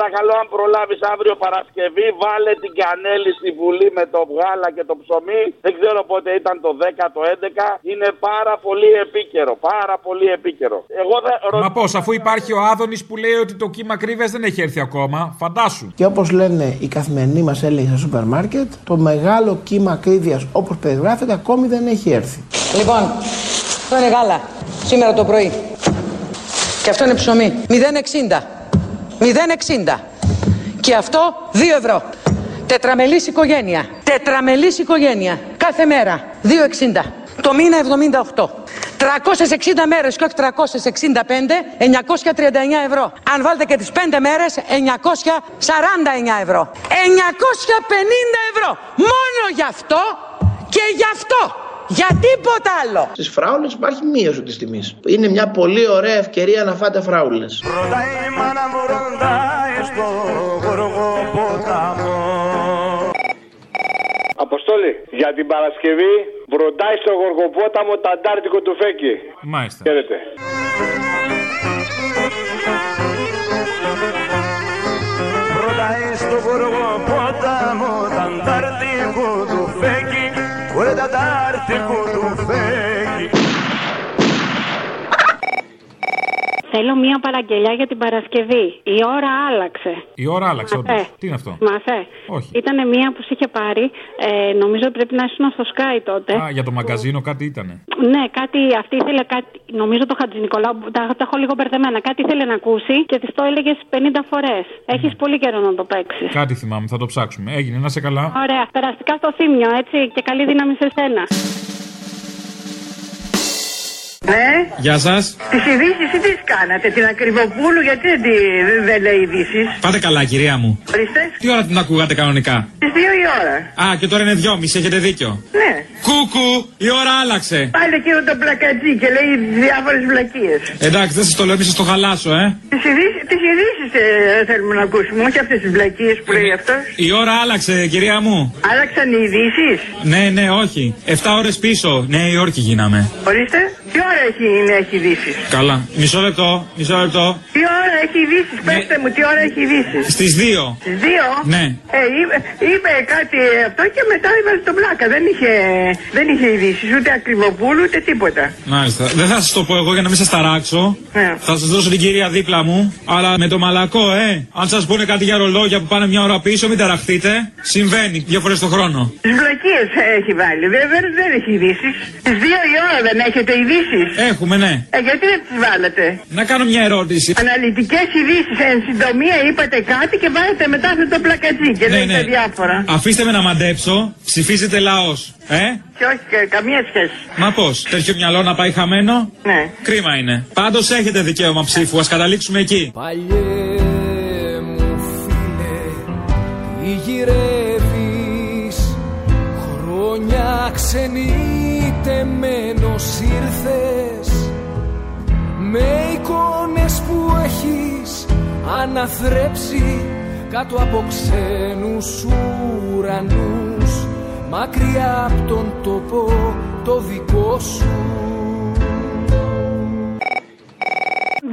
Παρακαλώ, αν προλάβεις αύριο Παρασκευή, βάλε την κανέλη στη Βουλή με το βγάλα και το ψωμί. Δεν ξέρω πότε ήταν το 10, το 11. Είναι πάρα πολύ επίκαιρο. Πάρα πολύ επίκαιρο. Εγώ δεν. Μα πώς, αφού υπάρχει ο Άδωνης που λέει ότι το κύμα κρύβες δεν έχει έρθει ακόμα. Φαντάσου. Και όπως λένε οι καθημερινοί μας έλεγχοι στο σούπερ μάρκετ, το μεγάλο κύμα ακρίβειας όπως περιγράφεται ακόμη δεν έχει έρθει. Λοιπόν, αυτό είναι γάλα. Σήμερα το πρωί. Και αυτό είναι ψωμί. 0,60. 0,60. Και αυτό 2 ευρώ. Τετραμελής οικογένεια. Τετραμελής οικογένεια. Κάθε μέρα. 2,60. Το μήνα 78. 360 μέρες και όχι 365, 939 ευρώ. Αν βάλετε και τις 5 μέρες, 949 ευρώ. 950 ευρώ. Μόνο γι' αυτό και γι' αυτό. Για τίποτα άλλο. Στις φράουλες υπάρχει μείωση της τιμής. Είναι μια πολύ ωραία ευκαιρία να φάτε φράουλες. Αποστόλη, για την Παρασκευή βροντάει στο Γοργοπόταμο τα αντάρτικο του Φέκη. Μάλιστα. Χαίρετε. Προτάει στο Γοργοπόταμο αντάρτικο Θέλω μία παραγγελιά για την Παρασκευή. Η ώρα άλλαξε. Η ώρα άλλαξε, Μαθέ. όντως. Τι είναι αυτό; Μαθέ. Όχι. Ήταν μία που σε είχε πάρει. Ε, νομίζω πρέπει να ήσουν στο Sky τότε. Α, για το μαγκαζίνο κάτι ήτανε. Ναι, κάτι, αυτή ήθελε κάτι. Νομίζω το Χατζη Νικολάου, τα, τα έχω λίγο μπερδεμένα. Κάτι ήθελε να ακούσει και της το έλεγες 50 φορές. Έχεις πολύ καιρό να το παίξεις. Κάτι θυμάμαι, θα το ψάξουμε. Έγινε, να σε καλά. Ωραία. Περαστικά στο θύμιο, έτσι. Και καλή δύναμη σε σένα. Ναι. Γεια σας. Τις ειδήσεις τι τις κάνατε, την Ακριβοπούλου, γιατί δεν, τη- δεν λέει ειδήσεις; Πάτε καλά, κυρία μου. Ορίστε. Τι ώρα την ακούγατε κανονικά; Τις δύο η ώρα. Α, και τώρα είναι δυόμιση, έχετε δίκιο. Ναι. Κούκου, η ώρα άλλαξε. Πάλι εκείνο το πλακατζί και λέει διάφορες βλακίες. Εντάξει, δεν σας το λέω, μη σας το χαλάσω, ε. Τις ειδήσεις ε, θέλουμε να ακούσουμε, όχι αυτές τις βλακίες που λέει αυτός. Η ώρα άλλαξε, κυρία μου. Άλλαξαν οι ειδήσεις; Ναι, ναι, όχι. 7 ώρες πίσω. Νέα Υόρκη γίναμε. Ορίστε. Τι ώρα έχει, είναι, έχει ειδήσει. Καλά. Μισό λεπτό, μισό λεπτό. Τι ώρα έχει ειδήσει, πέστε μου, τι ώρα έχει ειδήσει. Στις 2. Στις δύο; Ναι. Ε, είπε, είπε κάτι αυτό και μετά έβαλε τον πλάκα. Δεν είχε, δεν είχε ειδήσει, ούτε ακριβοπούλου ούτε τίποτα. Μάλιστα. Δεν θα σας το πω εγώ για να μην σας ταράξω. Ναι. Θα σας δώσω την κυρία δίπλα μου. Αλλά με το μαλακό, ε. Αν σας πούνε κάτι για ρολόγια που πάνε μια ώρα πίσω, μην ταραχτείτε. Συμβαίνει δύο φορές το χρόνο. Τις βλακίε έχει βάλει. Δεν, δεν, δεν έχει ειδήσει. Στις δύο η ώρα δεν έχετε ειδήσει. Έχουμε, ναι. Ε, γιατί δεν τις βάλατε; Να κάνω μια ερώτηση. Αναλυτικές ειδήσεις. Εν συντομία είπατε κάτι και βάλετε μετά αυτό το πλακατζί και Ναι, λέτε ναι. διάφορα. Αφήστε με να μαντέψω. Ψηφίζετε λαός. Ε; Και όχι κα- καμία σχέση. Μα πώς, τέτοιο μυαλό να πάει χαμένο; Ναι. Κρίμα είναι. Πάντως έχετε δικαίωμα ψήφου. Α καταλήξουμε εκεί. Παλιέ μου φίλε, τι γυρεύεις Χρόνια ξενιτεμένος ήρθες. Με εικόνες που έχεις αναθρέψει Κάτω από ξένους ουρανούς. Μακριά από τον τόπο το δικό σου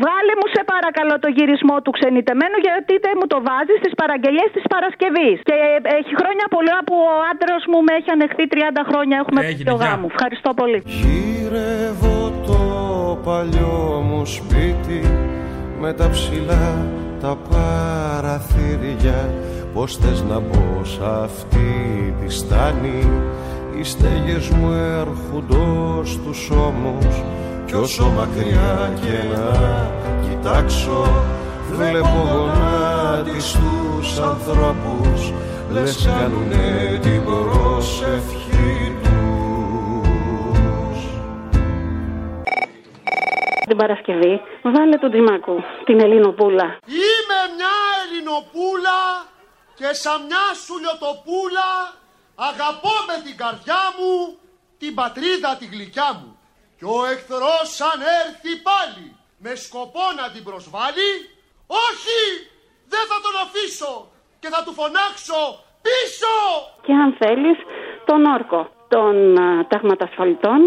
Βάλε μου σε παρακαλώ το γυρισμό του ξενιτεμένου γιατί δεν μου το βάζεις στις παραγγελίες της Παρασκευής. Και ε, έχει χρόνια πολλά που ο άντρα μου με έχει ανεχθεί 30 χρόνια. Έχουμε Έγινε, το γεια. γάμο. Ευχαριστώ πολύ. Γύρευω το παλιό μου σπίτι με τα ψηλά τα παραθύρια Πώς θες να μπω σ' αυτή τη στάνη; Οι στέγες μου έρχονται στους ώμους Κι όσο μακριά και να κοιτάξω Βλέπω γονάτιστους ανθρώπους Λες κάνουνε την προσευχή τους Την Παρασκευή βάλε τον Τζιμάκου, την Ελληνοπούλα. Είμαι μια Ελληνοπούλα και σαν μια σουλιοτοπούλα αγαπώ με την καρδιά μου την πατρίδα τη γλυκιά μου. Και ο εχθρός αν έρθει πάλι με σκοπό να την προσβάλλει, όχι, δεν θα τον αφήσω και θα του φωνάξω πίσω. Και αν θέλεις, τον όρκο των α, ταγματασφαλιτών.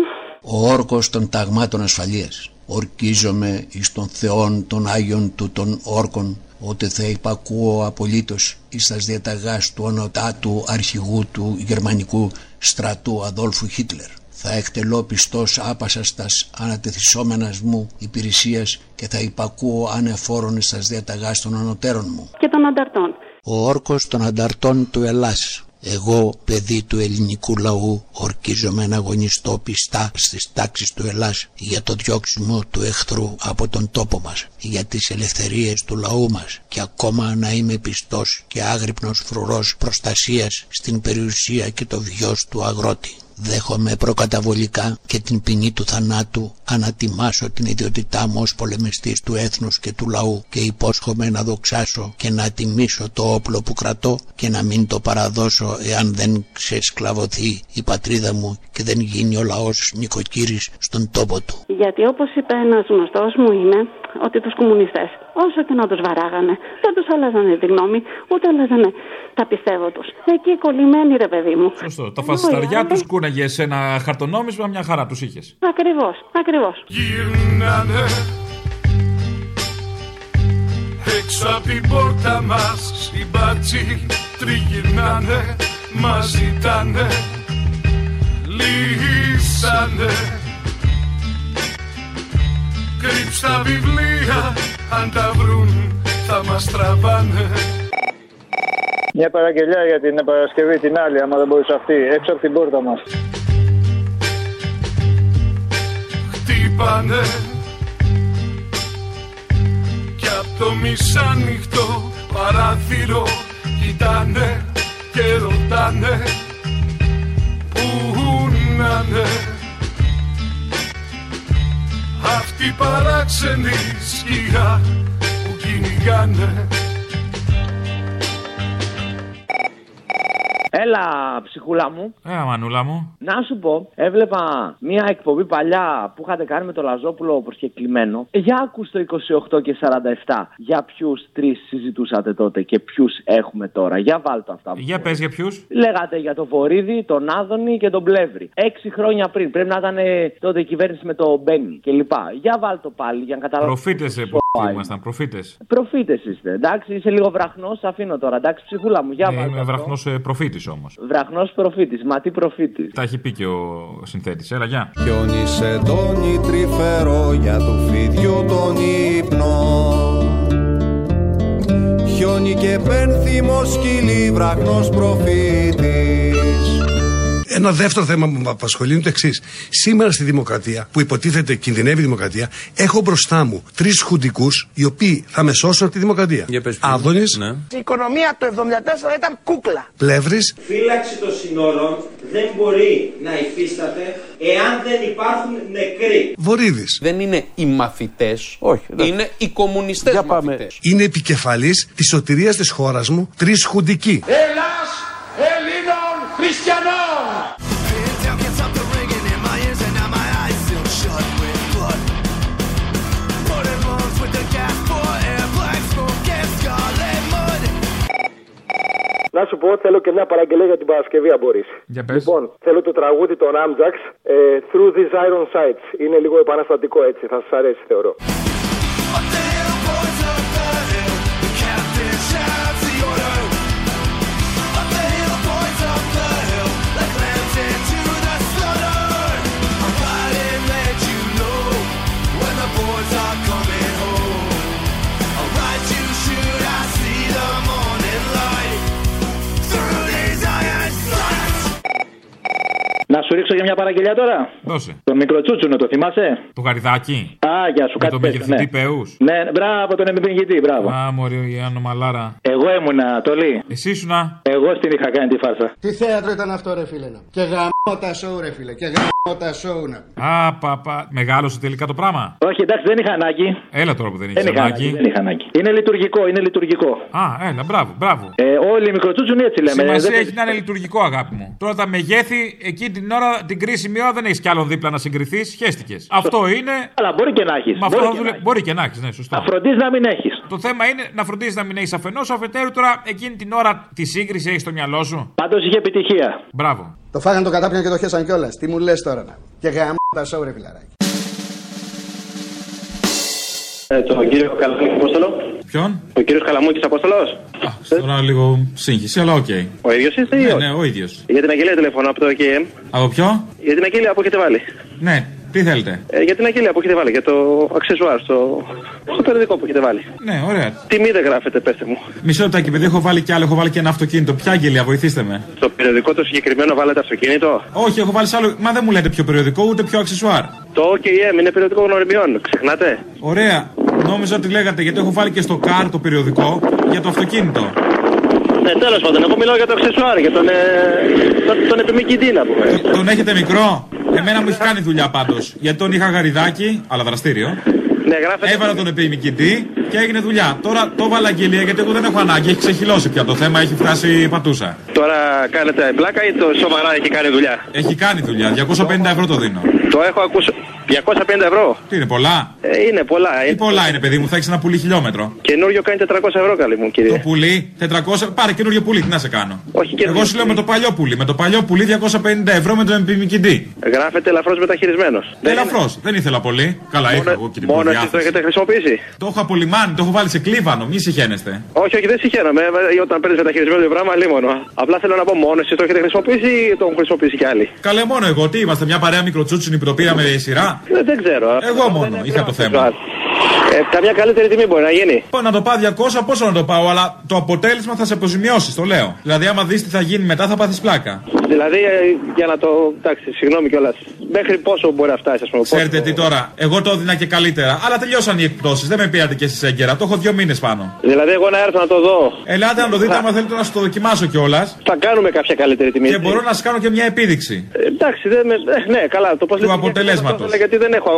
Ο όρκος των ταγμάτων ασφαλείας. Ορκίζομαι εις των θεών των Άγιων του των όρκων ότι θα υπακούω απολύτως εις τας διαταγάς του ονοτάτου αρχηγού του γερμανικού στρατού Αδόλφου Χίτλερ. Θα εκτελώ πιστός άπασας τας ανατεθισόμενας μου υπηρεσίας και θα υπακούω ανεφόρον εις τας διαταγάς των ανωτέρων μου. και των ανταρτών. Ο όρκος των ανταρτών του Ελλάς. Εγώ, παιδί του ελληνικού λαού, ορκίζομαι να αγωνιστώ πιστά στις τάξεις του Ελλάς για το διώξιμο του εχθρού από τον τόπο μας, για τις ελευθερίες του λαού μας και ακόμα να είμαι πιστός και άγρυπνος φρουρός προστασίας στην περιουσία και το βιός του αγρότη. Δέχομαι προκαταβολικά και την ποινή του θανάτου ανατιμάσω την ιδιότητά μου ως πολεμιστής του έθνους και του λαού και υπόσχομαι να δοξάσω και να τιμήσω το όπλο που κρατώ και να μην το παραδώσω εάν δεν ξεσκλαβωθεί η πατρίδα μου και δεν γίνει ο λαός νοικοκύρης στον τόπο του. Γιατί όπως είπε ένας γνωστός μου είναι ότι τους κομμουνιστές όσο και να τους βαράγανε δεν τους άλλαζανε τη γνώμη ούτε άλλαζανε τα πιστεύω τους. Εκεί κολλημένοι ρε παιδί μου. Σωστό. Τα φασισταριά τους κούναγε σε ένα χαρτονόμισμα, μια χαρά τους είχες. Ακριβώς, ακριβώς. Γυρνάνε Έξω από την πόρτα μας οι μπάτσοι τριγυρνάνε Μας ζητάνε Λύσανε Κρύψ' τα βιβλία αν τα βρουν θα μας τραβάνε Μια παραγγελιά για την Παρασκευή την άλλη, άμα δεν μπορείς αυτή, έξω από την πόρτα μας. χτύπανε Κι απ' το μισάνυχτο παράθυρο κοιτάνε και ρωτάνε Πού να'ναι Αυτοί οι παράξενοι σκιά που κυνηγάνε Έλα, ψυχούλα μου. Έλα, μανούλα μου. Να σου πω, έβλεπα μία εκπομπή παλιά που είχατε κάνει με το Λαζόπουλο προσκεκλημένο. Ε, Για άκου το 28 και 47. Για ποιους τρεις συζητούσατε τότε και ποιους έχουμε τώρα. Για βάλτε αυτά. που Για πες για ποιους; Λέγατε για τον Βορύδη, τον Άδωνη και τον Πλεύρη. Έξι χρόνια πριν. Πρέπει να ήταν ε, τότε η κυβέρνηση με τον Μπένι κλπ. Για βάλτε το πάλι για να καταλάβω. Προφήτε που ήμασταν, προφήτες. Προφήτες είστε. Εντάξει, είσαι λίγο βραχνός, αφήνω τώρα. Εντάξει, ψυχούλα μου, για βάλτε. Είμαι βραχνός προφήτης όμως. Βραχνός προφήτης. Μα τι προφήτης. Τα έχει πει και ο συνθέτης. Έλα, γεια. Χιόνι σε τόνι τρυφερό για του φιδιού τον ύπνο Χιόνι και πένθυμος σκυλί βραχνός προφήτης Ένα δεύτερο θέμα που με απασχολεί είναι το εξής. Σήμερα στη δημοκρατία, που υποτίθεται κινδυνεύει η δημοκρατία, έχω μπροστά μου τρεις χουντικούς οι οποίοι θα με σώσουν από τη δημοκρατία. Άδωνης, Η οικονομία το 74 ήταν κούκλα. Πλεύρης, Φύλαξη των συνόρων δεν μπορεί να υφίσταται εάν δεν υπάρχουν νεκροί. Βορύδης. Δεν είναι οι μαθητές. Όχι. Είναι οι κομμουνιστές μαθητές. Είναι επικεφαλής της σωτηρίας της χώρας μου τρεις χουντικοί. Ελλάς Ελλήνων Χριστιανών. Να σου πω, θέλω και μια παραγγελία για την Παρασκευή, αν μπορείς. Για πες. Λοιπόν, θέλω το τραγούδι των Amjax, ε, Through These Iron Sights. Είναι λίγο επαναστατικό έτσι, θα σας αρέσει, θεωρώ. Σου ρίξω για μια παραγγελιά τώρα; Δώσε. Το μικροτσούτσουνο, το θυμάσαι; Το γαριδάκι. Α, για σου Με κάτι τον πες, μεγεθυντή ναι. Πεού. Ναι, μπράβο, τον εμπειρηγητή, μπράβο. Α, μωρή, η Ιάννο Μαλάρα. Εγώ ήμουνα, Τολί. Εσύ ήσουνα. Εγώ στην είχα κάνει τη φάρσα. Τι θέατρο ήταν αυτό, ρε φίλε. να. Και γαμώ τα σοου, ρε φίλε. Και γαμώ τα σοου, να. Α, παπα. Μεγάλωσε τελικά το πράγμα. Όχι, εντάξει, δεν είχα ανάγκη. Έλα τώρα που δεν Δεν έχεις είχα ανάγκη. ανάγκη. Δεν είχα ανάγκη. Είναι λειτουργικό, είναι λειτουργικό. Α, έλα, μπράβο, μπράβο. Ε, όλοι οι μικροτσούτσουνοι έτσι λέμε. Σημασία Δεν- έχει να είναι λειτουργικό, αγάπη μου. Τώρα τα μεγέθη, εκεί την ώρα, την κρίσιμη ώρα δεν έχεις κι άλλον δίπλα να συγκριθείς. Σχέστηκε. Αυτό είναι. Αλλά μπορεί και να έχεις. Με αυτό Μπορεί θα και δουλε- να έχεις. Μπορεί και να έχεις, ναι, σωστό. Να φροντίζεις να μην έχεις. Το θέμα είναι να φροντίζεις να μην έχεις αφενός, αφετέρου τώρα εκείνη την ώρα τη σύγκριση έχεις στο μυαλό σου; Πάντως είχε επιτυχία. Μπράβο. Το φάγανε το κατάπιαν και το χέσαν κιόλας. Τι μου λες τώρα, να. Και γαμώ τα σοου, ρε φιλαράκι. Ε, τον κύριο Καλαμούκη Απόστολο. Ποιον; Ο κύριος Καλαμούκης Απόστολος. Τώρα λίγο σύγχυση, αλλά οκ. Ο ίδιος είστε ή Ναι, όχι; ναι, ο ίδιος. Για την αγγελία τηλεφωνώ από το KM. Από ποιο; Για την αγγελία που έχετε βάλει. Ναι, τι θέλετε; Ε, για την αγγελία που έχετε βάλει. Για το αξεσουάρ στο, στο περιοδικό που έχετε βάλει. Ναι, ωραία. Τιμή δεν γράφετε, πέστε μου. Μισό λεπτάκι, παιδί, έχω βάλει κι άλλο, έχω βάλει και ένα αυτοκίνητο. Ποια αγγελία, βοηθήστε με. Στο περιοδικό το συγκεκριμένο βάλετε αυτοκίνητο; Όχι, έχω βάλει σε άλλο. Μα δεν μου λέτε ποιο περιοδικό, ούτε ποιο αξεσουάρ. Το OKM είναι περιοδικό γνωριμιών. Ξεχνάτε; Ωραία. Νόμιζα ότι λέγατε γιατί έχω βάλει και στο car το περιοδικό για το αυτοκίνητο. Ναι, τέλος πάντων, εγώ μιλάω για το αξεσουάρ, για τον, ε, τον, τον επιμηκητή να πούμε. Τον έχετε μικρό; Εμένα μου έχει κάνει δουλειά πάντως. Γιατί τον είχα γαριδάκι, αλλά δραστήριο. Ναι, γράφετε. Έβαλα τον επιμηκητή και έγινε δουλειά. Τώρα το έβαλα αγγελία γιατί εγώ δεν έχω ανάγκη. Έχει ξεχυλώσει πια το θέμα, έχει φτάσει πατούσα. Τώρα κάνετε πλάκα ή το σοβαρά έχει κάνει δουλειά; Έχει κάνει δουλειά. 250 ευρώ το δίνω. Το έχω ακούσει. 250 ευρώ. Τι είναι πολλά; Ε, είναι πολλά. Τι πολλά είναι, παιδί μου, θα έχεις ένα πουλί χιλιόμετρο. Καινούριο κάνει 400 ευρώ, καλή μου κύριε. Το πουλί, 400. Πάρε καινούριο πουλί, τι να σε κάνω. Όχι Εγώ σου λέω με το παλιό πουλί. Με το παλιό πουλί 250 ευρώ με τον επιμηκητή. Γράφεται ελαφρώς μεταχειρισμένος. Ελαφρώς, δεν ήθελα πολύ. Καλά, είχα εγώ και την Μόνο εσείς το προδιάθεση. έχετε χρησιμοποιήσει. Το έχω απολυμάνει, το έχω βάλει σε κλίβανο, μη συχαίνεστε. Όχι, όχι, δεν συγχαίρομαι. Ε, Όταν παίρνεις μεταχειρισμένο το πράγμα, λίμωνο. Απλά θέλω να πω μόνος εσεί το έχετε χρησιμοποιήσει ή το έχουν χρησιμοποιήσει κι άλλοι; Καλέ μόνο εγώ, τι είμαστε, μια παρέα μικροτσούτσινη που το πήραμε σειρά; Ε, δεν ξέρω. Εγώ μόνο είχα το θέμα. Ε, καμιά καλύτερη τιμή μπορεί να γίνει. Πω να το πάω 200, πόσο να το πάω, αλλά το αποτέλεσμα θα σε αποζημιώσεις, το λέω. Δηλαδή, άμα δεις τι θα γίνει μετά, θα πάθεις πλάκα. Δηλαδή, ε, για να το. Εντάξει, συγγνώμη κιόλας. Μέχρι πόσο μπορεί να φτάσει, ας πούμε. Ξέρετε τι τώρα, εγώ το έδινα και καλύτερα. Αλλά τελειώσαν οι εκπτώσεις. Δεν με πήρατε και εσείς έγκαιρα. Το έχω δύο μήνες πάνω. Δηλαδή, εγώ να έρθω να το δω. Ελάτε να το δείτε, άμα θέλετε να σου το δοκιμάσω κιόλας. Θα κάνουμε κάποια καλύτερη τιμή. Και μπορώ να σας κάνω και μια επίδειξη. Ε, εντάξει, δεν με... ε, ναι, καλά. Το πώς Του αποτελέσματος. Γιατί δεν έχω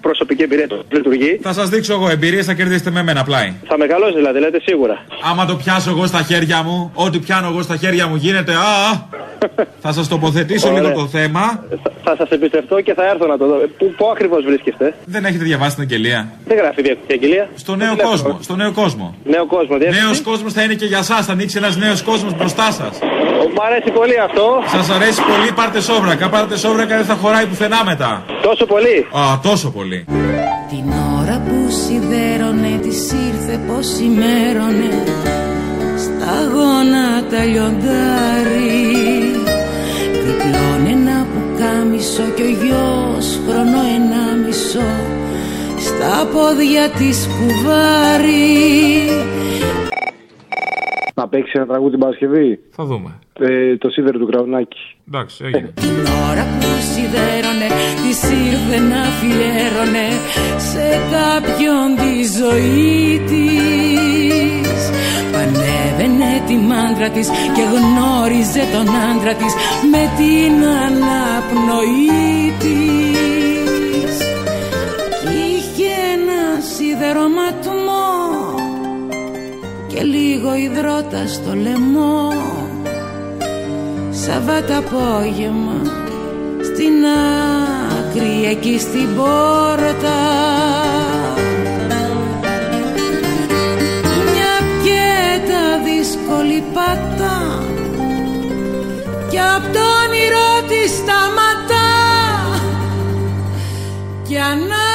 προσωπική εμπειρία το λειτουργεί. Θα σας δείξω εγώ εμπειρίες, θα κερδίσετε με μένα πλάι. Θα μεγαλώσει δηλαδή, λέτε σίγουρα. Άμα το πιάσω εγώ στα χέρια μου, ό,τι πιάνω εγώ στα χέρια μου γίνεται. Α, θα σας τοποθετήσω Ωραία. λίγο το θέμα. Θα, θα σας εμπιστευτώ και θα έρθω να το δω. Ε, Πού, πού ακριβώς βρίσκεστε; Δεν έχετε διαβάσει την αγγελία; Δεν γράφει η αγγελία. Στο νέο κόσμο. Στο νέο κόσμο. Νέο κόσμο, διεύθυνση. Νέος κόσμος θα είναι και για εσά. Θα ανοίξει ένας νέος κόσμος μπροστά σας. Μ' αρέσει πολύ αυτό. Σας αρέσει πολύ, πάρτε σόβρακα. Πάρτε σόβρακα δεν θα χωράει πουθενά μετά. Τόσο πολύ. Α, τόσο πολύ. Την ώρα που σιδέρωνε της ήρθε πως ημέρωνε Στα γόνατα λιοντάρι Διπλώνει ένα πουκάμισο κι ο γιος χρόνο ένα μισό Στα πόδια της κουβάρι Να παίξει ένα τραγούδι την Παρασκευή; Θα δούμε. Ε, το σίδερο του Κραουνάκη. Εντάξει, έγινε. Την ώρα που σιδέρωνε της ήρθε να αφιέρωνε σε κάποιον τη ζωή της. Πανέβαινε τη μάντρα της και γνώριζε τον άντρα της με την αναπνοή της. Κι είχε ένα σιδερωματμό και λίγο υδρότα στο λαιμό. Σαββάτα απόγευμα στην άκρη εκεί στην πόρτα. Μια πιέτα δύσκολη πατά κι απ' το όνειρό της σταματά. Κι ανά